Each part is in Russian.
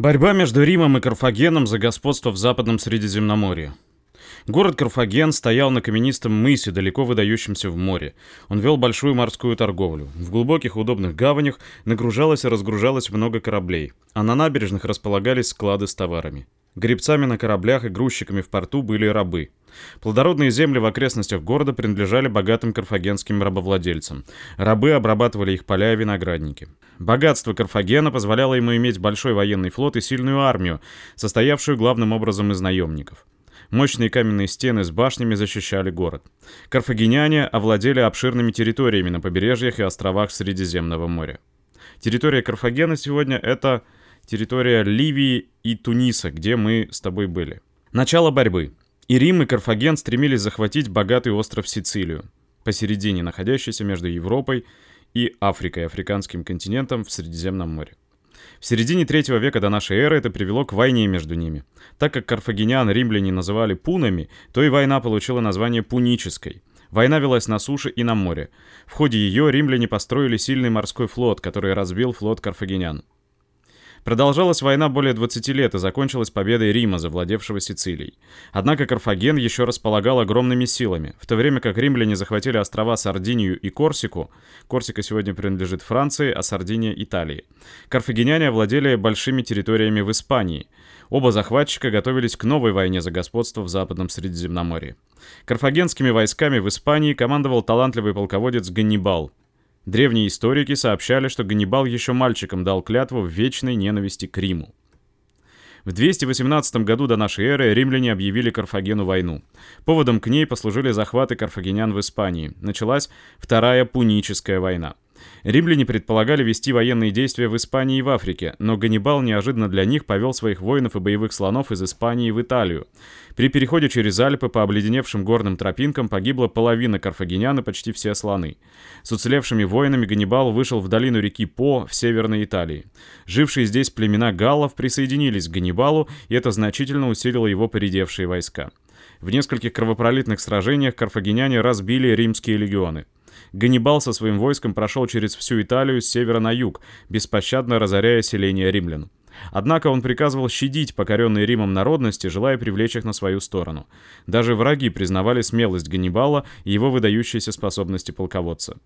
Борьба между Римом и Карфагеном за господство в Западном Средиземноморье. Город Карфаген стоял на каменистом мысе, далеко выдающемся в море. Он вел большую морскую торговлю. В глубоких удобных гаванях нагружалось и разгружалось много кораблей, а на набережных располагались склады с товарами. Гребцами на кораблях и грузчиками в порту были рабы. Плодородные земли в окрестностях города принадлежали богатым карфагенским рабовладельцам. Рабы обрабатывали их поля и виноградники. Богатство Карфагена позволяло ему иметь большой военный флот и сильную армию, состоявшую главным образом из наемников. Мощные каменные стены с башнями защищали город. Карфагеняне овладели обширными территориями на побережьях и островах Средиземного моря. Территория Карфагена сегодня — это территория Ливии и Туниса, где мы с тобой были. Начало борьбы. И Рим, и Карфаген стремились захватить богатый остров Сицилию, посередине находящийся между Европой и Африкой, африканским континентом в Средиземном море. В середине третьего века до нашей эры это привело к войне между ними. Так как карфагенян римляне называли пунами, то и война получила название пунической. Война велась на суше и на море. В ходе ее римляне построили сильный морской флот, который разбил флот карфагенян. Продолжалась война более 20 лет и закончилась победой Рима, завладевшего Сицилией. Однако Карфаген еще располагал огромными силами. В то время как римляне захватили острова Сардинию и Корсику, Корсика сегодня принадлежит Франции, а Сардиния — Италии. Карфагеняне овладели большими территориями в Испании. Оба захватчика готовились к новой войне за господство в Западном Средиземноморье. Карфагенскими войсками в Испании командовал талантливый полководец Ганнибал. Древние историки сообщали, что Ганнибал еще мальчиком дал клятву в вечной ненависти к Риму. В 218 году до нашей эры римляне объявили Карфагену войну. Поводом к ней послужили захваты карфагенян в Испании. Началась Вторая Пуническая война. Римляне предполагали вести военные действия в Испании и в Африке, но Ганнибал неожиданно для них повел своих воинов и боевых слонов из Испании в Италию. При переходе через Альпы по обледеневшим горным тропинкам погибла половина карфагенян и почти все слоны. С уцелевшими воинами Ганнибал вышел в долину реки По в Северной Италии. Жившие здесь племена галлов присоединились к Ганнибалу, и это значительно усилило его поредевшие войска. В нескольких кровопролитных сражениях карфагеняне разбили римские легионы. Ганнибал со своим войском прошел через всю Италию с севера на юг, беспощадно разоряя селения римлян. Однако он приказывал щадить покоренные Римом народности, желая привлечь их на свою сторону. Даже враги признавали смелость Ганнибала и его выдающиеся способности полководца.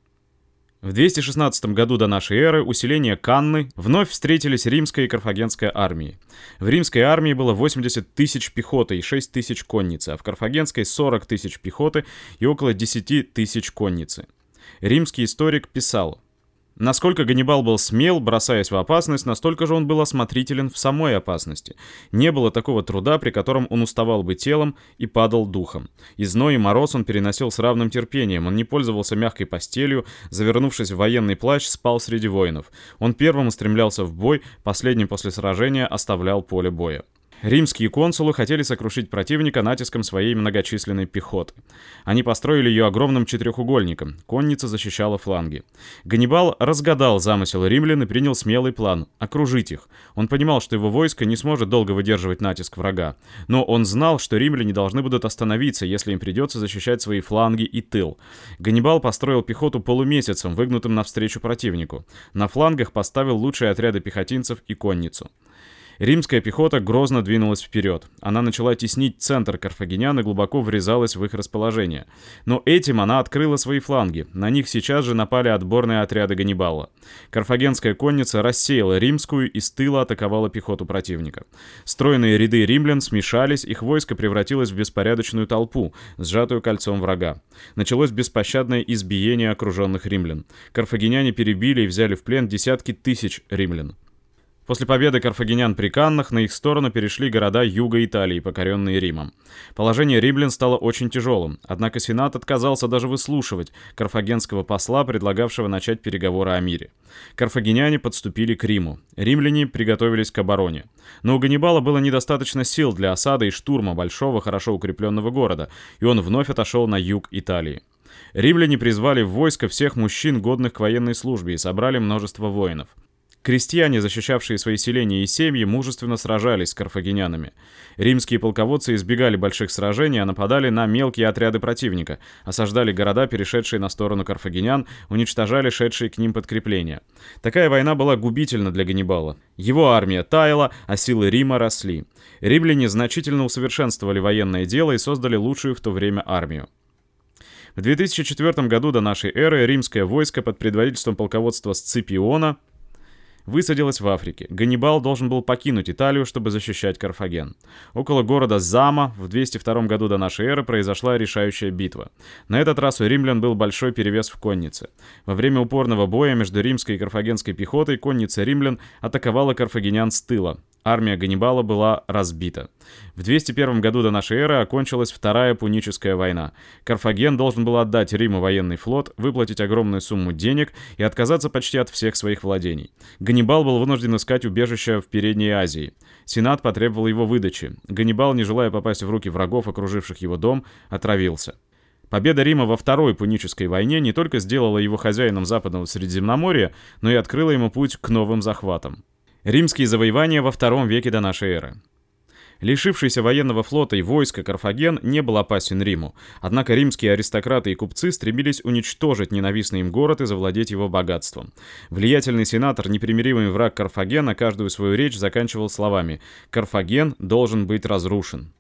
В 216 году до нашей эры усиление Канны вновь встретились римская и карфагенская армии. В римской армии было 80 тысяч пехоты и 6 тысяч конницы, а в карфагенской 40 тысяч пехоты и около 10 тысяч конницы. Римский историк писал, Насколько Ганнибал был смел, бросаясь в опасность, настолько же он был осмотрителен в самой опасности. Не было такого труда, при котором он уставал бы телом и падал духом. И зной и мороз он переносил с равным терпением, он не пользовался мягкой постелью, завернувшись в военный плащ, спал среди воинов. Он первым устремлялся в бой, последним после сражения оставлял поле боя. Римские консулы хотели сокрушить противника натиском своей многочисленной пехоты. Они построили ее огромным четырехугольником. Конница защищала фланги. Ганнибал разгадал замысел римлян и принял смелый план — окружить их. Он понимал, что его войско не сможет долго выдерживать натиск врага. Но он знал, что римляне должны будут остановиться, если им придется защищать свои фланги и тыл. Ганнибал построил пехоту полумесяцем, выгнутым навстречу противнику. На флангах поставил лучшие отряды пехотинцев и конницу. Римская пехота грозно двинулась вперед. Она начала теснить центр карфагенян и глубоко врезалась в их расположение. Но этим она открыла свои фланги. На них сейчас же напали отборные отряды Ганнибала. Карфагенская конница рассеяла римскую и с тыла атаковала пехоту противника. Стройные ряды римлян смешались, их войско превратилось в беспорядочную толпу, сжатую кольцом врага. Началось беспощадное избиение окруженных римлян. Карфагеняне перебили и взяли в плен десятки тысяч римлян. После победы карфагенян при Каннах на их сторону перешли города юга Италии, покоренные Римом. Положение римлян стало очень тяжелым, однако Сенат отказался даже выслушивать карфагенского посла, предлагавшего начать переговоры о мире. Карфагеняне подступили к Риму. Римляне приготовились к обороне. Но у Ганнибала было недостаточно сил для осады и штурма большого, хорошо укрепленного города, и он вновь отошел на юг Италии. Римляне призвали в войско всех мужчин, годных к военной службе, и собрали множество воинов. Крестьяне, защищавшие свои селения и семьи, мужественно сражались с карфагенянами. Римские полководцы избегали больших сражений, а нападали на мелкие отряды противника, осаждали города, перешедшие на сторону карфагенян, уничтожали шедшие к ним подкрепления. Такая война была губительна для Ганнибала. Его армия таяла, а силы Рима росли. Римляне значительно усовершенствовали военное дело и создали лучшую в то время армию. В 2004 году до нашей эры римское войско под предводительством полководства Сципиона – высадилась в Африке. Ганнибал должен был покинуть Италию, чтобы защищать Карфаген. Около города Зама в 202 году до нашей эры произошла решающая битва. На этот раз у римлян был большой перевес в коннице. Во время упорного боя между римской и карфагенской пехотой конница римлян атаковала карфагенян с тыла. Армия Ганнибала была разбита. В 201 году до нашей эры окончилась Вторая Пуническая война. Карфаген должен был отдать Риму военный флот, выплатить огромную сумму денег и отказаться почти от всех своих владений. Ганнибал был вынужден искать убежище в Передней Азии. Сенат потребовал его выдачи. Ганнибал, не желая попасть в руки врагов, окруживших его дом, отравился. Победа Рима во Второй Пунической войне не только сделала его хозяином Западного Средиземноморья, но и открыла ему путь к новым захватам. Римские завоевания во втором веке до нашей эры. Лишившийся военного флота и войска Карфаген не был опасен Риму, однако римские аристократы и купцы стремились уничтожить ненавистный им город и завладеть его богатством. Влиятельный сенатор, непримиримый враг Карфагена, каждую свою речь заканчивал словами «Карфаген должен быть разрушен».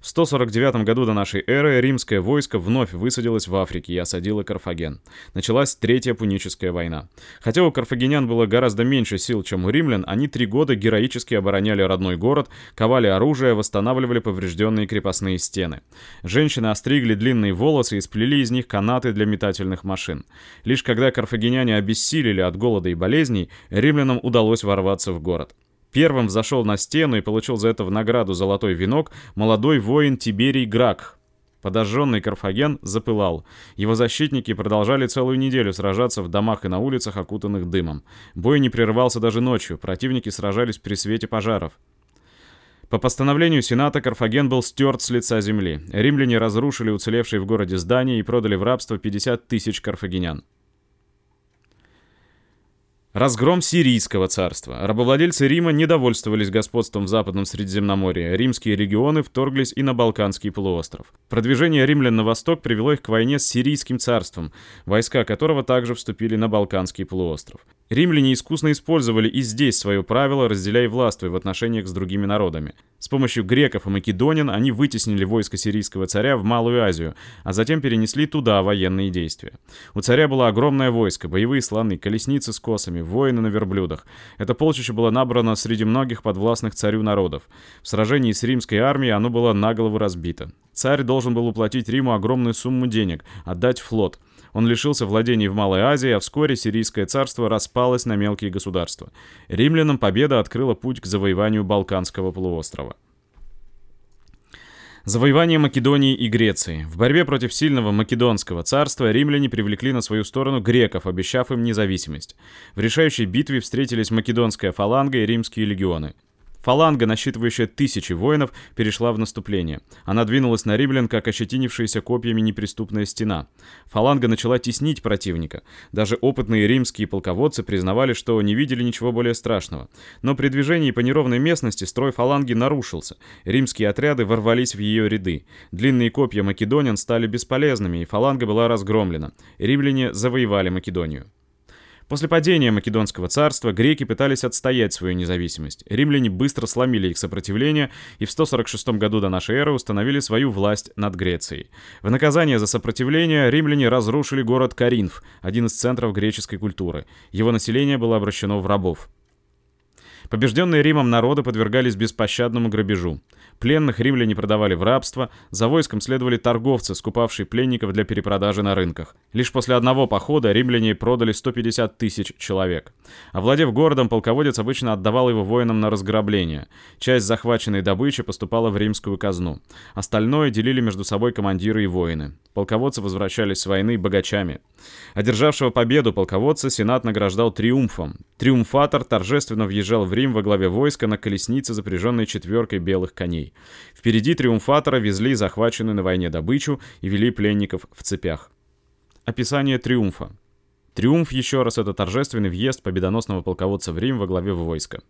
В 149 году до нашей эры римское войско вновь высадилось в Африке и осадило Карфаген. Началась Третья Пуническая война. Хотя у карфагенян было гораздо меньше сил, чем у римлян, они три года героически обороняли родной город, ковали оружие, восстанавливали поврежденные крепостные стены. Женщины остригли длинные волосы и сплели из них канаты для метательных машин. Лишь когда карфагеняне обессилели от голода и болезней, римлянам удалось ворваться в город. Первым взошел на стену и получил за это в награду золотой венок молодой воин Тиберий Грак. Подожженный Карфаген запылал. Его защитники продолжали целую неделю сражаться в домах и на улицах, окутанных дымом. Бой не прерывался даже ночью, противники сражались при свете пожаров. По постановлению Сената Карфаген был стерт с лица земли. Римляне разрушили уцелевшие в городе здания и продали в рабство 50 тысяч карфагенян. Разгром Сирийского царства. Рабовладельцы Рима недовольствовались господством в Западном Средиземноморье. Римские регионы вторглись и на Балканский полуостров. Продвижение римлян на восток привело их к войне с Сирийским царством, войска которого также вступили на Балканский полуостров. Римляне искусно использовали и здесь свое правило «разделяй властвуй» в отношениях с другими народами. С помощью греков и македонян они вытеснили войско сирийского царя в Малую Азию, а затем перенесли туда военные действия. У царя было огромное войско, боевые слоны, колесницы с косами, воины на верблюдах. Это полчище было набрано среди многих подвластных царю народов. В сражении с римской армией оно было наголову разбито. Царь должен был уплатить Риму огромную сумму денег, отдать флот – он лишился владений в Малой Азии, а вскоре Сирийское царство распалось на мелкие государства. Римлянам победа открыла путь к завоеванию Балканского полуострова. Завоевание Македонии и Греции. В борьбе против сильного Македонского царства римляне привлекли на свою сторону греков, обещав им независимость. В решающей битве встретились македонская фаланга и римские легионы. Фаланга, насчитывающая тысячи воинов, перешла в наступление. Она двинулась на римлян, как ощетинившаяся копьями неприступная стена. Фаланга начала теснить противника. Даже опытные римские полководцы признавали, что не видели ничего более страшного. Но при движении по неровной местности строй фаланги нарушился. Римские отряды ворвались в ее ряды. Длинные копья македонян стали бесполезными, и фаланга была разгромлена. Римляне завоевали Македонию. После падения Македонского царства греки пытались отстоять свою независимость. Римляне быстро сломили их сопротивление и в 146 году до нашей эры установили свою власть над Грецией. В наказание за сопротивление римляне разрушили город Каринф, один из центров греческой культуры. Его население было обращено в рабов. Побежденные Римом народы подвергались беспощадному грабежу. Пленных римляне продавали в рабство, за войском следовали торговцы, скупавшие пленников для перепродажи на рынках. Лишь после одного похода римляне продали 150 тысяч человек. Овладев городом, полководец обычно отдавал его воинам на разграбление. Часть захваченной добычи поступала в римскую казну. Остальное делили между собой командиры и воины. Полководцы возвращались с войны богачами. Одержавшего победу полководца Сенат награждал триумфом. Триумфатор торжественно въезжал в Рим во главе войска на колеснице, запряженной четверкой белых коней. Впереди триумфатора везли захваченную на войне добычу и вели пленников в цепях. Описание триумфа. Триумф еще раз — это торжественный въезд победоносного полководца в Рим во главе войска.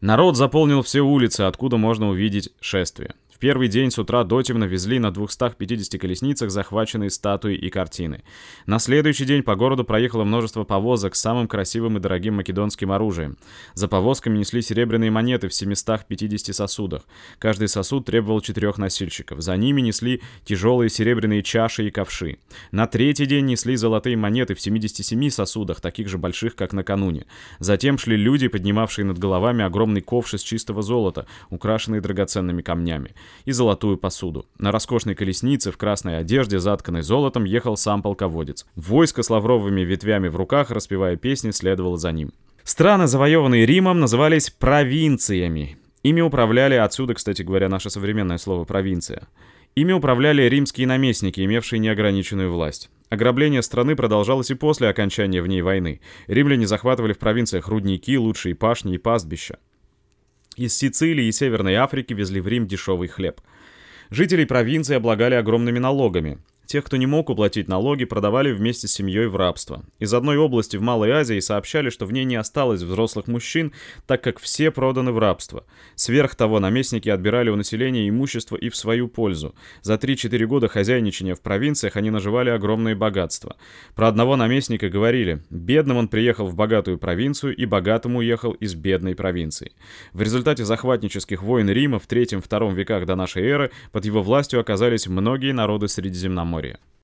Народ заполнил все улицы, откуда можно увидеть шествие первый день с утра дотемно везли на 250 колесницах захваченные статуи и картины. На следующий день по городу проехало множество повозок с самым красивым и дорогим македонским оружием. За повозками несли серебряные монеты в 750 сосудах. Каждый сосуд требовал четырех носильщиков. За ними несли тяжелые серебряные чаши и ковши. На третий день несли золотые монеты в 77 сосудах, таких же больших, как накануне. Затем шли люди, поднимавшие над головами огромный ковш из чистого золота, украшенный драгоценными камнями и золотую посуду. На роскошной колеснице в красной одежде, затканной золотом, ехал сам полководец. Войско с лавровыми ветвями в руках, распевая песни, следовало за ним. Страны, завоеванные Римом, назывались провинциями. Ими управляли, отсюда, кстати говоря, наше современное слово «провинция». Ими управляли римские наместники, имевшие неограниченную власть. Ограбление страны продолжалось и после окончания в ней войны. Римляне захватывали в провинциях рудники, лучшие пашни и пастбища. Из Сицилии и Северной Африки везли в Рим дешевый хлеб. Жителей провинции облагали огромными налогами. Тех, кто не мог уплатить налоги, продавали вместе с семьей в рабство. Из одной области в Малой Азии сообщали, что в ней не осталось взрослых мужчин, так как все проданы в рабство. Сверх того, наместники отбирали у населения имущество и в свою пользу. За 3-4 года хозяйничания в провинциях они наживали огромные богатства. Про одного наместника говорили, бедным он приехал в богатую провинцию и богатым уехал из бедной провинции. В результате захватнических войн Рима в 3-2 веках до нашей эры под его властью оказались многие народы Средиземноморья моря.